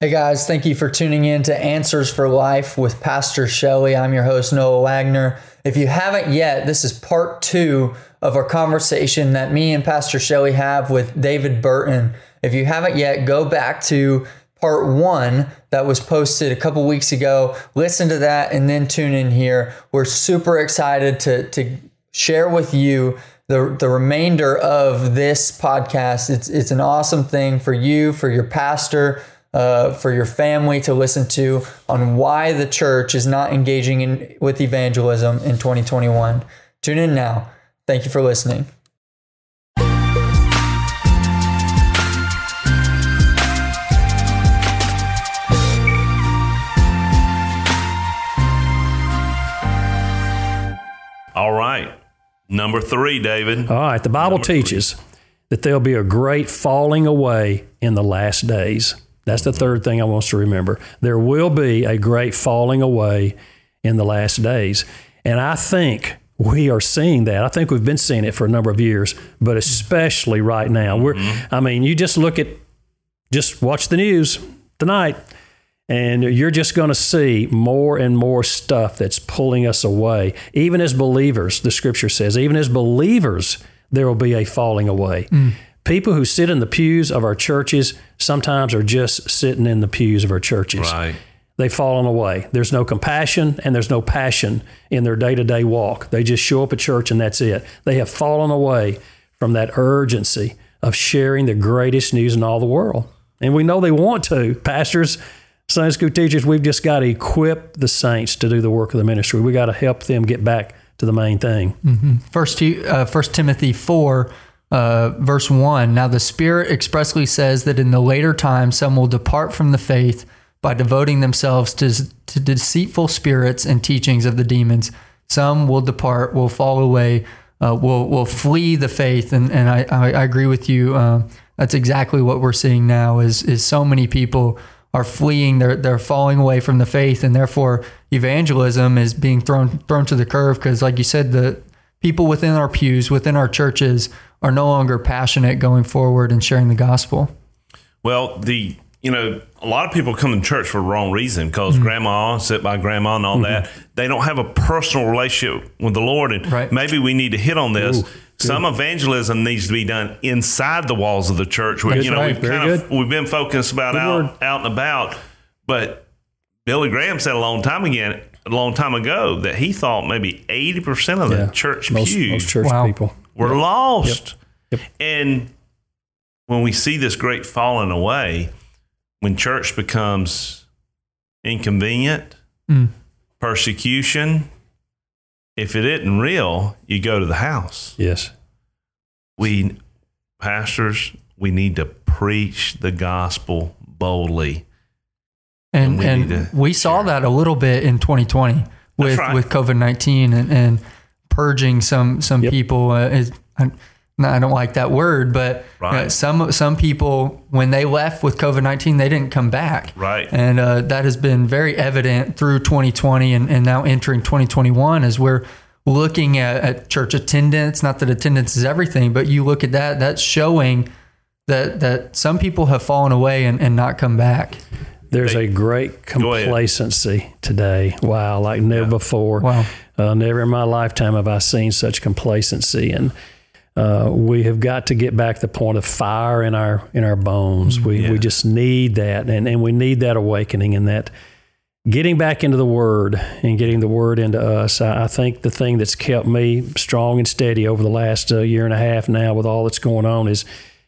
Hey guys, thank you for tuning in to Answers for Life with Pastor Shelley. I'm your host, Noah Wagner. If you haven't yet, this is part two of our conversation that me and Pastor Shelley have with David Burton. If you haven't yet, go back to part one that was posted a couple weeks ago. Listen to that and then tune in here. We're super excited to, to share with you the, the remainder of this podcast. It's, it's an awesome thing for you, for your pastor, uh, for your family to listen to on why the church is not engaging in with evangelism in 2021. Tune in now. Thank you for listening. All right. Number three, David. All right. The Bible Number three. teaches that there'll be a great falling away in the last days. That's the third thing I want us to remember. There will be a great falling away in the last days. And I think we are seeing that. I think we've been seeing it for a number of years, but especially right now. We're I mean, you just look at just watch the news tonight and you're just going to see more and more stuff that's pulling us away. Even as believers, the scripture says, even as believers, there will be a falling away. People who sit in the pews of our churches sometimes are just sitting in the pews of our churches. Right. They've fallen away. There's no compassion and there's no passion in their day to day walk. They just show up at church and that's it. They have fallen away from that urgency of sharing the greatest news in all the world. And we know they want to. Pastors, Sunday school teachers, we've just got to equip the saints to do the work of the ministry. We got to help them get back to the main thing. First, uh, First Timothy four, uh, verse one. Now the Spirit expressly says that in the later times some will depart from the faith by devoting themselves to, to deceitful spirits and teachings of the demons. Some will depart, will fall away, uh, will will flee the faith. And and I I, I agree with you. Uh, that's exactly what we're seeing now. Is is so many people are fleeing. They're they're falling away from the faith, and therefore evangelism is being thrown thrown to the curve. Because, like you said, the people within our pews, within our churches, are no longer passionate going forward and sharing the gospel. Well, the you know a lot of people come to church for the wrong reason because mm-hmm. grandma sit by grandma and all that. Mm-hmm. They don't have a personal relationship with the Lord, and Right. maybe we need to hit on this. Ooh, Some evangelism needs to be done inside the walls of the church. We, you know, right. we've Very kind of we've been focused about Good out word. out and about, but Billy Graham said a long time again, a long time ago, that he thought maybe eighty percent of the Yeah. church Most, pews most church Wow. people. We're lost. Yep. And when we see this great falling away, when church becomes inconvenient, Mm. persecution, if it isn't real, you go to the house. Yes. We, pastors, we need to preach the gospel boldly. And And we and, we saw that a little bit in 2020 with right. with COVID 19 and, and purging some some Yep. people. Uh, is, I, I don't like that word, but uh, Right. some some people when they left with COVID 19, they didn't come back. Right. And uh, that has been very evident through 2020 and, and now entering 2021 as we're looking at, at church attendance. Not that attendance is everything, but you look at that, that's showing that that some people have fallen away and, and not come back. There's a great complacency today. Wow, like never before. Wow. Uh, never in my lifetime have I seen such complacency, and uh, we have got to get back the point of fire in our in our bones. We Yeah. we just need that, and and we need that awakening and that getting back into the Word and getting the Word into us. I, I think the thing that's kept me strong and steady over the last uh, year and a half now, with all that's going on, is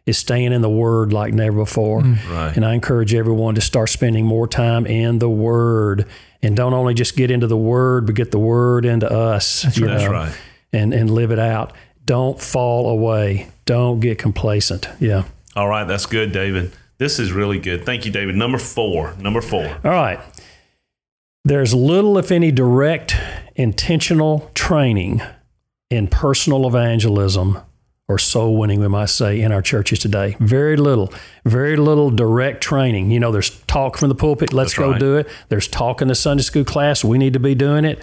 is staying in the Word like never before. Right. And I encourage everyone to start spending more time in the Word. And don't only just get into the Word, but get the Word into us. That's That's right. And, and live it out. Don't fall away. Don't get complacent. Yeah. All right. That's good, David. This is really good. Thank you, David. Number four. Number four. All right. There's little, if any, direct, intentional training in personal evangelism or soul winning, we might say, in our churches today. Very little, very little direct training. You know, there's talk from the pulpit, let's That's go right. do it. There's talk in the Sunday school class, we need to be doing it.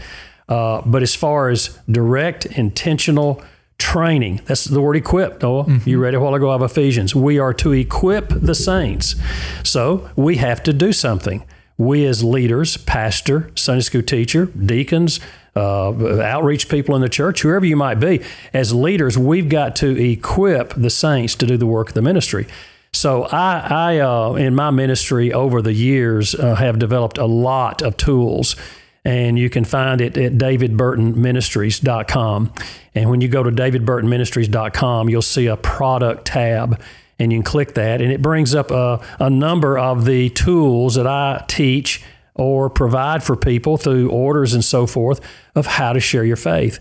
Uh, but as far as direct, intentional training. That's the word equip, Noah. Mm-hmm. You read it a while ago of Ephesians. We are to equip the saints. So we have to do something. We as leaders, pastor, Sunday school teacher, deacons, uh, outreach people in the church, whoever you might be, as leaders, we've got to equip the saints to do the work of the ministry. So I, I uh, in my ministry over the years, uh, have developed a lot of tools and you can find it at davidburtonministries.com. And when you go to davidburtonministries.com, you'll see a product tab and you can click that and it brings up a, a number of the tools that I teach or provide for people through orders and so forth of how to share your faith.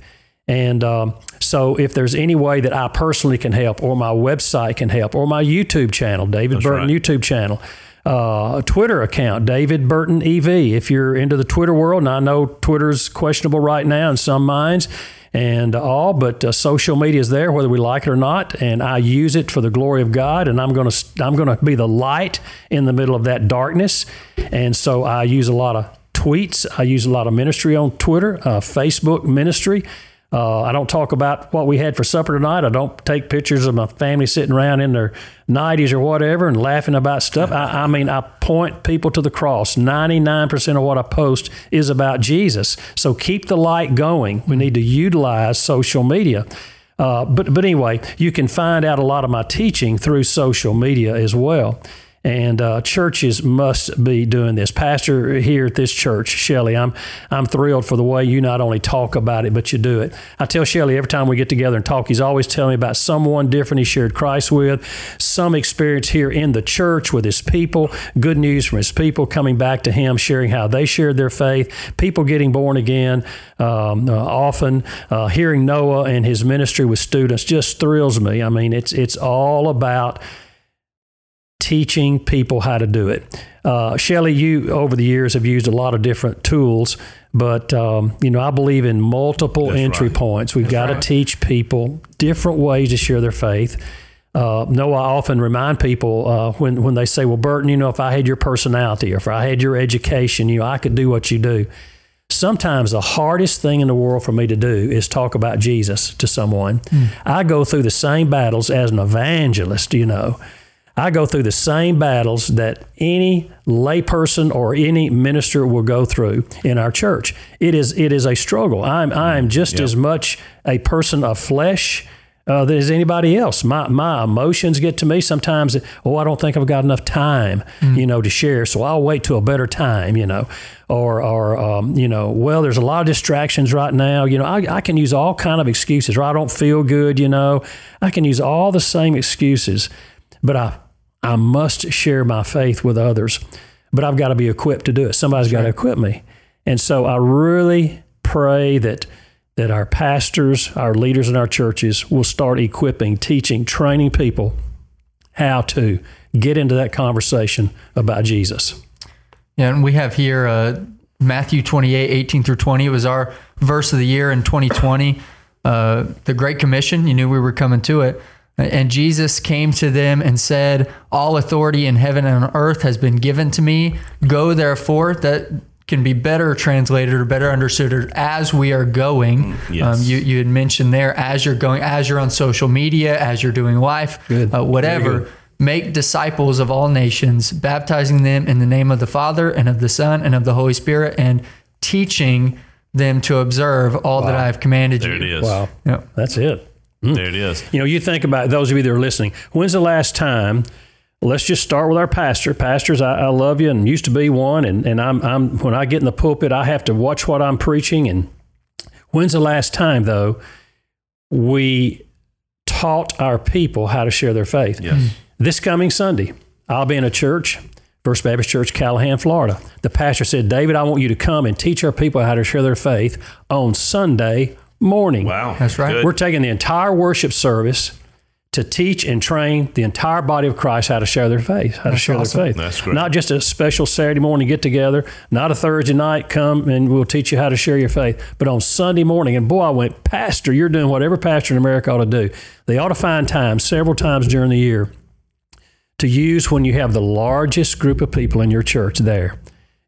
And um, so, if there's any way that I personally can help, or my website can help, or my YouTube channel, David That's Burton right. YouTube channel, uh, a Twitter account, David Burton EV. If you're into the Twitter world, and I know Twitter's questionable right now in some minds and all, but uh, social media is there whether we like it or not, and I use it for the glory of God, and I'm going to I'm going to be the light in the middle of that darkness, and so I use a lot of tweets. I use a lot of ministry on Twitter, uh, Facebook ministry. Uh, I don't talk about what we had for supper tonight. I don't take pictures of my family sitting around in their 90s or whatever and laughing about stuff. I, I mean, I point people to the cross. 99% of what I post is about Jesus. So keep the light going. We need to utilize social media. Uh, but, but anyway, you can find out a lot of my teaching through social media as well and uh, churches must be doing this. Pastor here at this church, Shelly, I'm I'm thrilled for the way you not only talk about it but you do it. I tell Shelly every time we get together and talk, he's always telling me about someone different he shared Christ with, some experience here in the church with his people, good news from his people coming back to him, sharing how they shared their faith, people getting born again. Um, uh, often uh, hearing Noah and his ministry with students just thrills me. I mean, it's it's all about teaching people how to do it. Uh, Shelly, you over the years have used a lot of different tools, but um, you know I believe in multiple That's entry right. points. We've got right. to teach people different ways to share their faith. Uh, no, I often remind people uh, when when they say, "Well, Burton, you know, if I had your personality or if I had your education, you know, I could do what you do." Sometimes the hardest thing in the world for me to do is talk about Jesus to someone. Mm. I go through the same battles as an evangelist, you know. I go through the same battles that any layperson or any minister will go through in our church. It is it is a struggle. I'm I'm just yep. as much a person of flesh uh, as anybody else. My my emotions get to me sometimes. Oh, I don't think I've got enough time, mm. you know, to share. So I'll wait till a better time, you know, or or um, you know, well, there's a lot of distractions right now. You know, I, I can use all kind of excuses. Or I don't feel good. You know, I can use all the same excuses but I, I must share my faith with others. But I've got to be equipped to do it. Somebody's got to equip me. And so I really pray that that our pastors, our leaders in our churches will start equipping, teaching, training people how to get into that conversation about Jesus. Yeah, and we have here uh, Matthew 28, 18 through 20. It was our verse of the year in 2020. Uh, the Great Commission, you knew we were coming to it. And Jesus came to them and said, All authority in heaven and on earth has been given to me. Go therefore. That can be better translated or better understood as we are going. Mm, yes. Um, you, you had mentioned there, as you're going, as you're on social media, as you're doing life, uh, whatever. Make disciples of all nations, baptizing them in the name of the Father and of the Son and of the Holy Spirit, and teaching them to observe all wow. that I have commanded there you. There it is. Wow. Yep. That's it. Mm. There it is. You know, you think about those of you that are listening. When's the last time? Let's just start with our pastor. Pastors, I, I love you and used to be one. And, and I'm, I'm when I get in the pulpit, I have to watch what I'm preaching. And when's the last time though we taught our people how to share their faith? Yes. This coming Sunday, I'll be in a church. First Baptist Church, Callahan, Florida. The pastor said, David, I want you to come and teach our people how to share their faith on Sunday morning. Wow. That's right. Good. We're taking the entire worship service to teach and train the entire body of Christ how to share their faith, how That's to share awesome. their faith. That's great. Not just a special Saturday morning get together, not a Thursday night come and we'll teach you how to share your faith, but on Sunday morning. And boy, I went, Pastor, you're doing what every pastor in America ought to do. They ought to find time several times during the year to use when you have the largest group of people in your church there.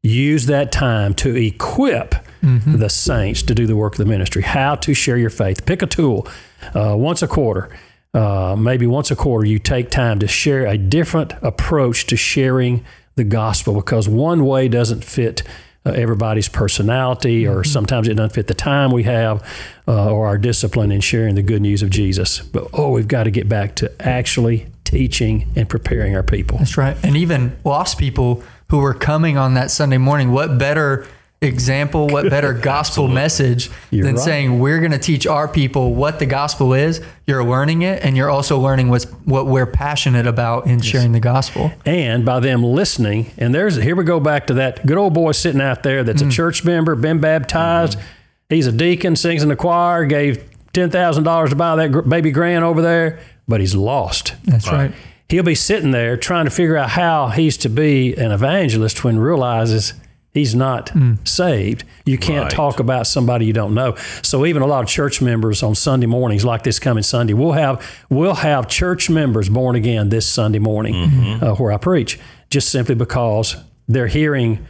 Use that time to equip the saints to do the work of the ministry. How to share your faith. Pick a tool uh, once a quarter. Uh, maybe once a quarter, you take time to share a different approach to sharing the gospel because one way doesn't fit uh, everybody's personality, or sometimes it doesn't fit the time we have uh, or our discipline in sharing the good news of Jesus. But oh, we've got to get back to actually teaching and preparing our people. That's right. And even lost people who were coming on that Sunday morning, what better example, what better gospel message You're than right. saying we're going to teach our people what the gospel is. You're learning it, and you're also learning what's what we're passionate about in sharing the gospel. and by them listening. And there's here we go back to that good old boy sitting out there that's a mm. church member, been baptized. Mm-hmm. He's a deacon, sings in the choir, gave ten thousand dollars to buy that gr- baby grand over there, but he's lost. That's right. He'll be sitting there trying to figure out how he's to be an evangelist when realizes he's not saved. You can't Right. talk about somebody you don't know. So even a lot of church members on Sunday mornings, like this coming Sunday, we'll have we'll have church members born again this Sunday morning uh, where I preach, just simply because they're hearing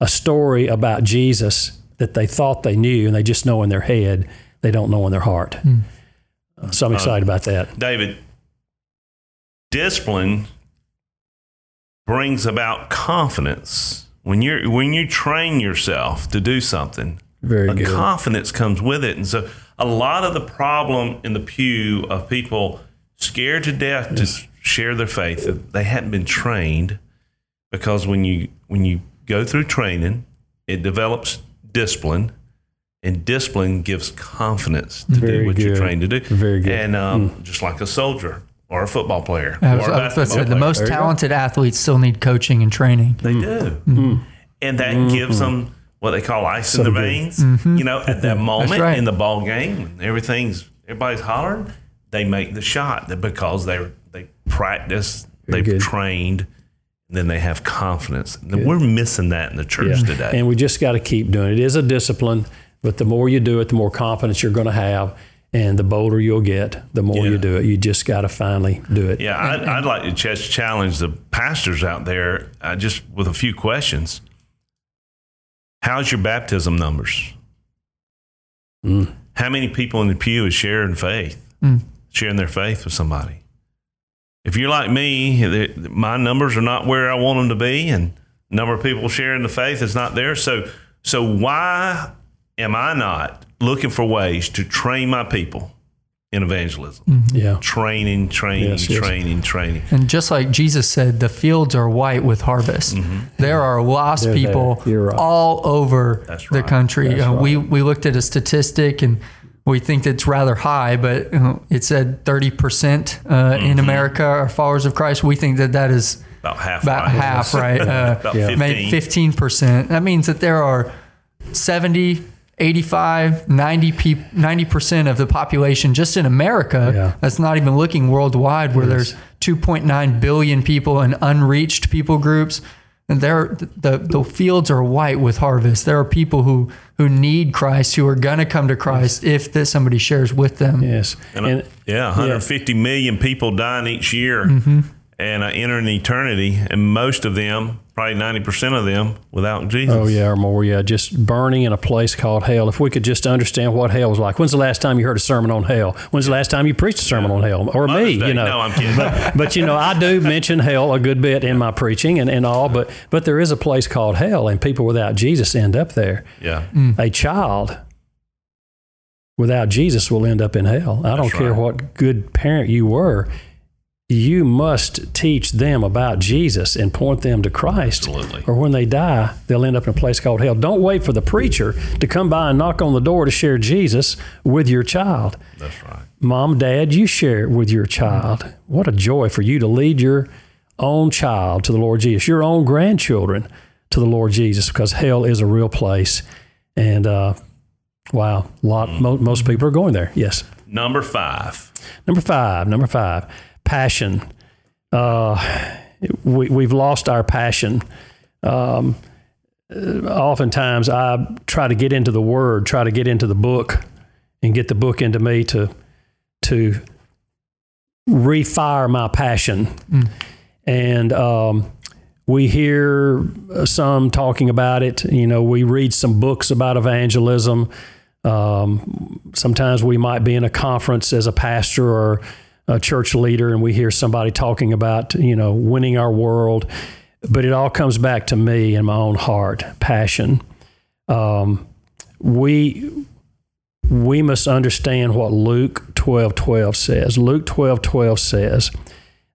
a story about Jesus that they thought they knew and they just know in their head, they don't know in their heart. Uh, So I'm excited about that. David, discipline brings about confidence. When you're when you train yourself to do something, Very a good. confidence comes with it. And so a lot of the problem in the pew of people scared to death to share their faith, they hadn't been trained because when you when you go through training, it develops discipline. And discipline gives confidence to Very do what you're trained to do. Very good. And um, just like a soldier or a football player I or was, a I was about to the most There go. talented athletes still need coaching and training. They do. Mm-hmm. Mm-hmm. And that mm-hmm. gives them what they call ice in Mm-hmm. The veins. You know, at that moment right. in the ball game, everything's everybody's hollering, they make the shot because they they practice, Very they've good. trained, then they have confidence. And we're missing that in the church today. And we just got to keep doing it. It is a discipline, but the more you do it, the more confidence you're going to have. And the bolder you'll get, the more you do it. You just got to finally do it. yeah, I'd, I'd like to just challenge the pastors out there uh, just with a few questions. How's your baptism numbers? Mm. How many people in the pew is sharing faith, sharing their faith with somebody? If you're like me, my numbers are not where I want them to be, and number of people sharing the faith is not there. So, so why am I not looking for ways to train my people in evangelism? Yeah. Training, training, Yes, yes. training, training. And just like Jesus said, the fields are white with harvest. There are lost They're people right. all over That's the country. Uh, right. We we looked at a statistic and we think it's rather high, but uh, it said 30% uh, in America are followers of Christ. We think that that is About half. about right. half, right? Uh, About Yeah. 15. 15%. That means that there are 70, 85, 90 peop 90% of the population just in America. Yeah. That's not even looking worldwide where there's 2.9 billion people and unreached people groups. And there, the, the fields are white with harvest. There are people who, who need Christ, who are going to come to Christ if that somebody shares with them. Yes. And, And, uh, yeah, 150 million people dying each year Mm-hmm. And I enter entering eternity, and most of them, probably 90% of them, without Jesus. oh, yeah, or more. Yeah. Just burning in a place called hell. If we could just understand what hell was like. When's the last time you heard a sermon on hell? When's the last time you preached a sermon on hell? Or Mother's me, Day. you know. No, I'm kidding. but you know, I do mention hell a good bit in my preaching and, and all, but but there is a place called hell, and people without Jesus end up there. yeah. Mm. A child without Jesus will end up in hell. I don't care right. what good parent you were. You must teach them about Jesus and point them to Christ. Absolutely. Or when they die, they'll end up in a place called hell. Don't wait for the preacher to come by and knock on the door to share Jesus with your child. That's right. Mom, dad, you share it with your child. What a joy for you to lead your own child to the Lord Jesus, your own grandchildren to the Lord Jesus, because hell is a real place. And uh, wow, lot mo- most people are going there. Yes. Number five. Number five. Number five. Passion. Uh, we we've lost our passion. Um, oftentimes, I try to get into the Word, try to get into the book, and get the book into me to to refire my passion. And um, we hear some talking about it. You know, we read some books about evangelism. Um, sometimes we might be in a conference as a pastor or a church leader, and we hear somebody talking about, you know, winning our world. But it all comes back to me and my own heart, passion. Um, we we must understand what Luke 12 12 says. Luke 12 12 says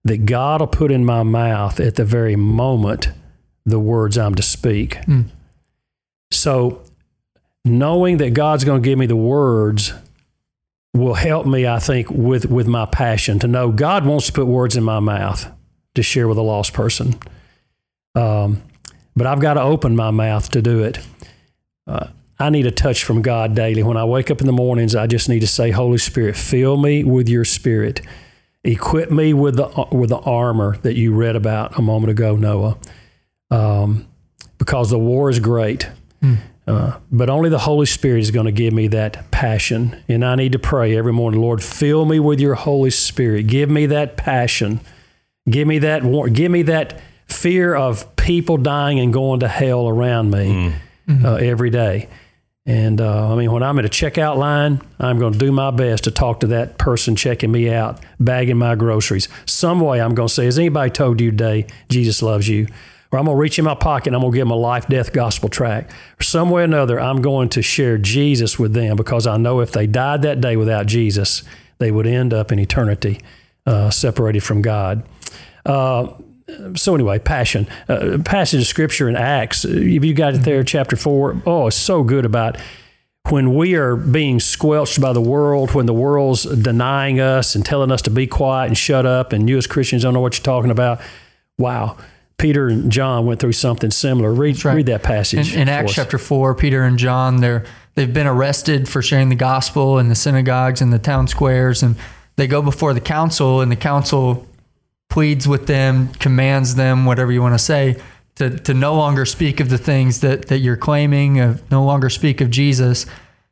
that God will put in my mouth at the very moment the words I'm to speak. Mm. So, knowing that God's going to give me the words will help me, I think, with, with my passion to know God wants to put words in my mouth to share with a lost person. Um, but I've got to open my mouth to do it. Uh, I need a touch from God daily. When I wake up in the mornings, I just need to say, Holy Spirit, fill me with your spirit. Equip me with the, with the armor that you read about a moment ago, Noah. Um, because the war is great. Mm. Uh, but only the Holy Spirit is going to give me that passion. And I need to pray every morning, Lord, fill me with your Holy Spirit. Give me that passion. Give me that give me that fear of people dying and going to hell around me mm. uh, every day. And uh, I mean, when I'm at a checkout line, I'm going to do my best to talk to that person checking me out, bagging my groceries. Some way I'm going to say, Has anybody told you today Jesus loves you? Or I'm going to reach in my pocket and I'm going to give them a life death gospel track. Or some way or another, I'm going to share Jesus with them because I know if they died that day without Jesus, they would end up in eternity uh, separated from God. Uh, so anyway, passion. Uh, passage of scripture in Acts. If you got it there, chapter four. Oh, it's so good about when we are being squelched by the world, when the world's denying us and telling us to be quiet and shut up, and you as Christians don't know what you're talking about. Wow. Peter and John went through something similar. Read, right. read that passage. In, in Acts chapter 4, Peter and John, they're, they've been arrested for sharing the gospel in the synagogues and the town squares. And they go before the council, and the council pleads with them, commands them, whatever you want to say, to, to no longer speak of the things that, that you're claiming, of no longer speak of Jesus.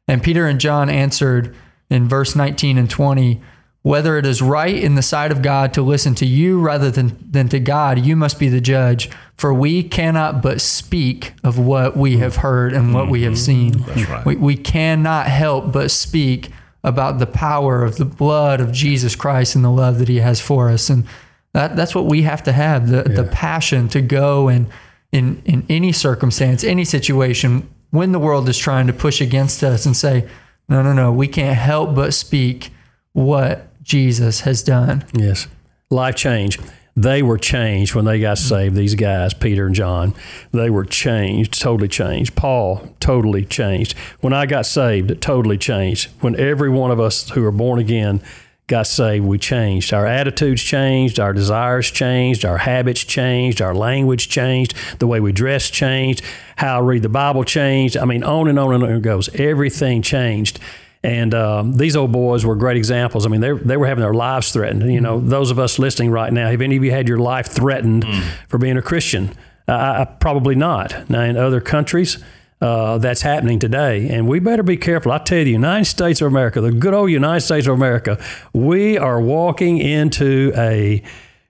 And Peter and John answered in verse 19 and 20 whether it is right in the sight of God to listen to you rather than, than to God, you must be the judge. For we cannot but speak of what we have heard and what mm-hmm. we have mm-hmm. seen. Right. We, we cannot help but speak about the power of the blood of Jesus Christ and the love that he has for us. And that, that's what we have to have the, yeah. the passion to go and in, in any circumstance, any situation, when the world is trying to push against us and say, no, no, no, we can't help but speak what Jesus has done. Yes. Life change. They were changed when they got saved, these guys, Peter and John. They were changed, totally changed. Paul, totally changed. When I got saved, it totally changed. When every one of us who are born again got saved, we changed. Our attitudes changed, our desires changed, our habits changed, our language changed, the way we dress changed, how I read the Bible changed. I mean, on and on and on it goes. Everything changed. And um, these old boys were great examples. I mean, they, they were having their lives threatened. You know, those of us listening right now, have any of you had your life threatened mm. for being a Christian? Uh, probably not. Now, in other countries, uh, that's happening today. And we better be careful. I tell you, the United States of America, the good old United States of America, we are walking into a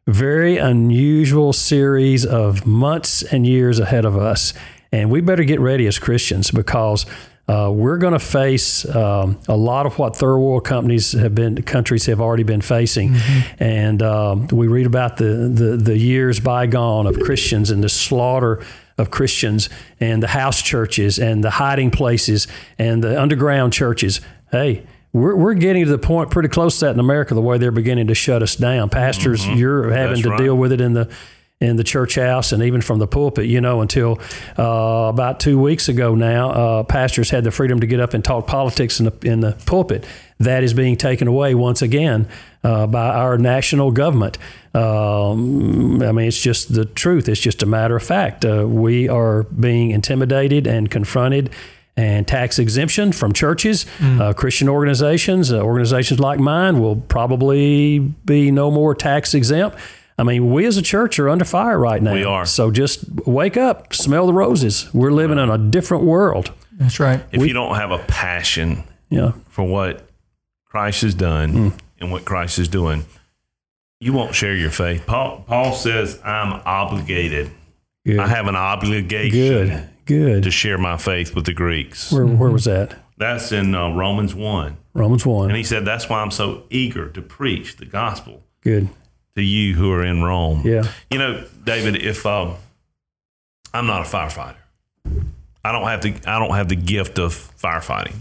very unusual series of months and years ahead of us. And we better get ready as Christians because uh, we're going to face um, a lot of what third world companies have been countries have already been facing, mm-hmm. and um, we read about the, the the years bygone of Christians and the slaughter of Christians and the house churches and the hiding places and the underground churches. Hey, we're, we're getting to the point pretty close to that in America, the way they're beginning to shut us down. Pastors, mm-hmm. you're having That's to right. deal with it in the in the church house and even from the pulpit, you know, until uh, about two weeks ago now, uh, pastors had the freedom to get up and talk politics in the, in the pulpit. That is being taken away once again uh, by our national government. Um, I mean, it's just the truth. It's just a matter of fact. Uh, we are being intimidated and confronted and tax exemption from churches, mm. uh, Christian organizations, uh, organizations like mine will probably be no more tax exempt. I mean, we as a church are under fire right now. We are. So just wake up, smell the roses. We're living in a different world. That's right. If we, you don't have a passion yeah. for what Christ has done mm. and what Christ is doing, you won't share your faith. Paul, Paul says, I'm obligated Good. I have an obligation Good. Good. to share my faith with the Greeks. Where, where was that? That's in uh, Romans 1. Romans 1. And he said, That's why I'm so eager to preach the gospel Good. To you who are in Rome. Yeah. You know, David, if um, I'm not a firefighter, I don't have the I don't have the gift of firefighting.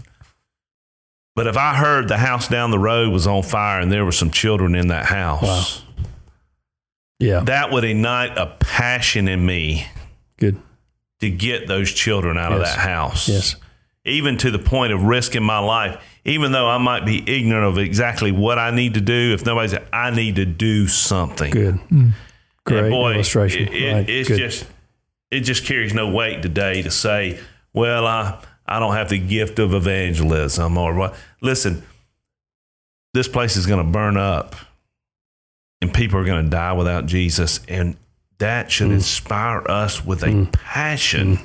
But if I heard the house down the road was on fire and there were some children in that house, Yeah. that would ignite a passion in me Good. to get those children out of that house. Yes. Even to the point of risking my life, even though I might be ignorant of exactly what I need to do. If nobody's, I need to do something. Good. And Great boy, illustration. It, it- Right. It's Good. just it just carries no weight today to say, well, I I don't have the gift of evangelism or what. Listen, this place is going to burn up, and people are going to die without Jesus, and that should Mm. inspire us with a passion,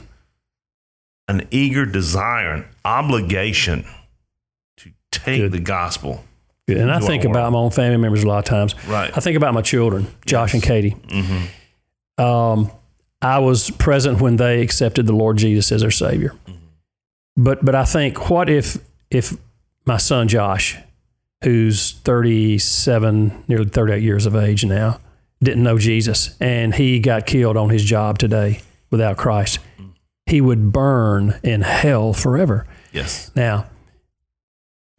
an eager desire, an obligation to take Good. the gospel. Good. And I think about my own family members a lot of times. Right. I think about my children, Josh and Katie. hmm Um, I was present when they accepted the Lord Jesus as their Savior. But but I think what if if my son Josh, who's 37, nearly 38 years of age now, didn't know Jesus and he got killed on his job today without Christ, he would burn in hell forever. Yes. Now,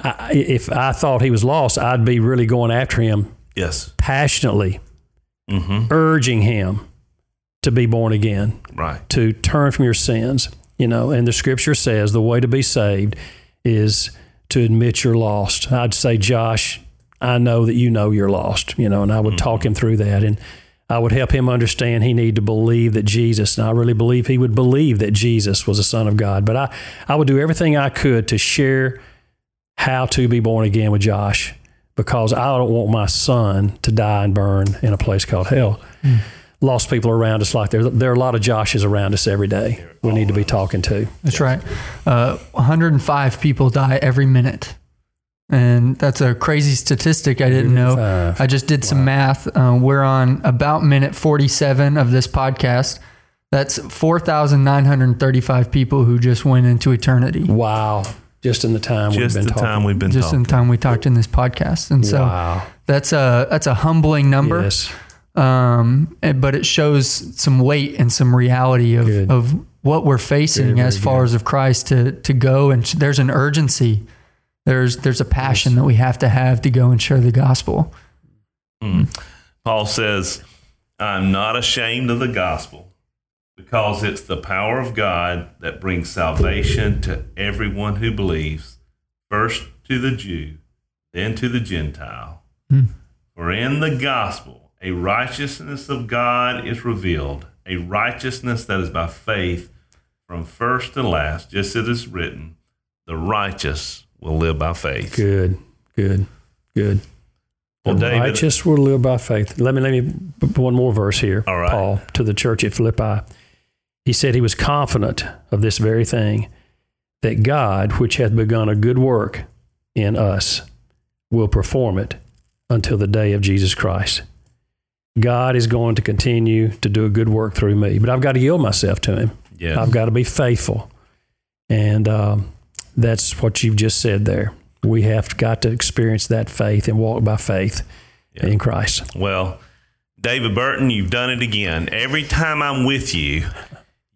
I, if I thought he was lost, I'd be really going after him Yes. passionately, hmm urging him to be born again, Right. to turn from your sins. You know, and the scripture says the way to be saved is to admit you're lost. I'd say, Josh, I know that you know you're lost, you know, and I would talk him through that. And I would help him understand he needed to believe that Jesus, and I really believe he would believe that Jesus was the Son of God. But I, I would do everything I could to share how to be born again with Josh because I don't want my son to die and burn in a place called hell. Lost people around us like there. There are a lot of Joshes around us every day. We need to be talking to. That's right. Uh, 105 people die every minute. And that's a crazy statistic I didn't know. I just did some math. Uh, we're on about minute 47 of this podcast. That's 4,935 people who just went into eternity Wow. Just in the time we've Just been the talking. time we've been just talking. in the time we talked in this podcast. And so wow. that's a that's a humbling number. Yes. um, but it shows some weight and some reality of, Good. of what we're facing Very, very as followers of Christ to to go and sh- there's an urgency. There's there's a passion that we have to have to go and share the gospel. Mm. Paul says, I'm not ashamed of the gospel because it's the power of God that brings salvation to everyone who believes, first to the Jew, then to the Gentile. Hmm. For in the gospel, a righteousness of God is revealed, a righteousness that is by faith from first to last, just as it is written, the righteous will live by faith. Good. Good. Good. Well, the righteous will live by faith. Let me let me put one more verse here, All right. Paul, to the church at Philippi. He said he was confident of this very thing, that God, which hath begun a good work in us, will perform it until the day of Jesus Christ. God is going to continue to do a good work through me, but I've got to yield myself to Him. Yes. I've got to be faithful. And um, that's what you've just said there. We have got to experience that faith and walk by faith Yeah. in Christ. Well, David Burton, you've done it again. Every time I'm with you,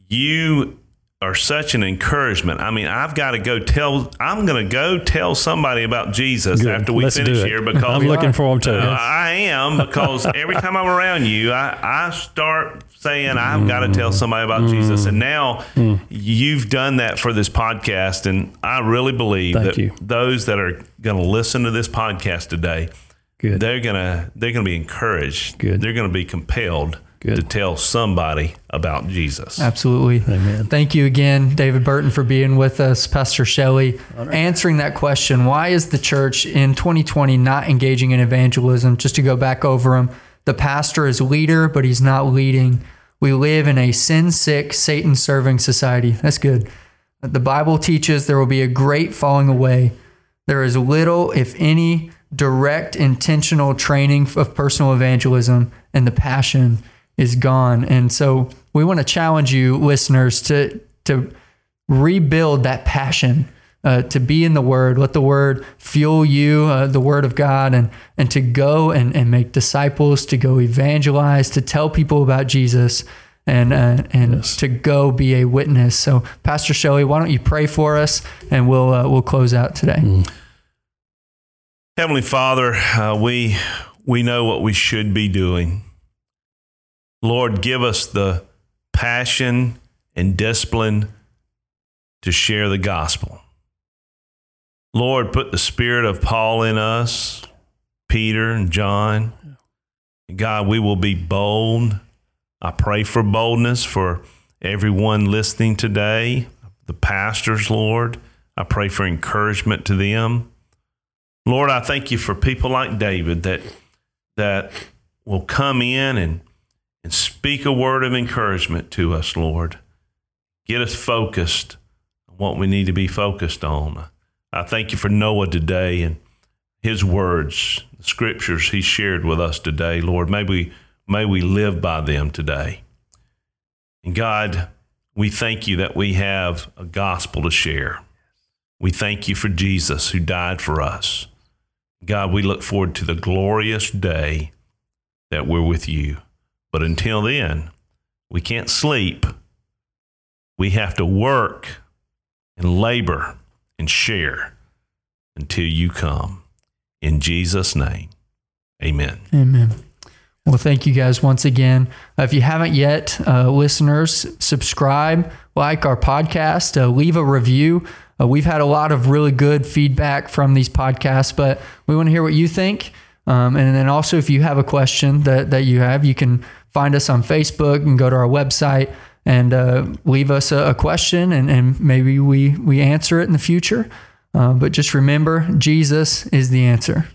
you are such an encouragement. I mean, I've got to go tell. I'm going to go tell somebody about Jesus Good. after we Let's finish here because I'm looking for him too. Uh, I am because every time I'm around you, I, I start saying I've got to tell somebody about Jesus, and now you've done that for this podcast, and I really believe Thank that you. those that are going to listen to this podcast today, Good. they're gonna they're gonna be encouraged. Good. They're gonna be compelled Good. to tell somebody about Jesus. Absolutely. Amen. Thank you again, David Burton, for being with us, Pastor Shelley, answering that question. Why is the church in 2020 not engaging in evangelism? Just to go back over them, the pastor is leader, but he's not leading. We live in a sin sick, Satan serving society. That's good. The Bible teaches there will be a great falling away. There is little, if any, direct, intentional training of personal evangelism, and the passion is gone. And so we want to challenge you, listeners, to to rebuild that passion. Uh, to be in the Word, let the Word fuel you, uh, the Word of God, and and to go and, and make disciples, to go evangelize, to tell people about Jesus, and uh, and yes. to go be a witness. So, Pastor Shelley, why don't you pray for us, and we'll uh, we'll close out today. Mm. Heavenly Father, uh, we we know what we should be doing. Lord, give us the passion and discipline to share the gospel. Lord, put the spirit of Paul in us, Peter and John. God, we will be bold. I pray for boldness for everyone listening today, the pastors, Lord. I pray for encouragement to them. Lord, I thank you for people like David that that will come in and and speak a word of encouragement to us, Lord. Get us focused on what we need to be focused on. I thank you for Noah today and his words, the scriptures he shared with us today, Lord. May we, may we live by them today. And God, we thank you that we have a gospel to share. We thank you for Jesus who died for us. God, we look forward to the glorious day that we're with you. But until then, we can't sleep. We have to work and labor and share until you come. In Jesus' name, amen. Amen. Well, thank you guys once again. Uh, if you haven't yet, uh, listeners, subscribe, like our podcast, uh, leave a review. Uh, we've had a lot of really good feedback from these podcasts, but we want to hear what you think. Um, and then also, if you have a question that, that you have, you can find us on Facebook and go to our website and uh, leave us a, a question, and, and, maybe we, we answer it in the future. Uh, but just remember, Jesus is the answer.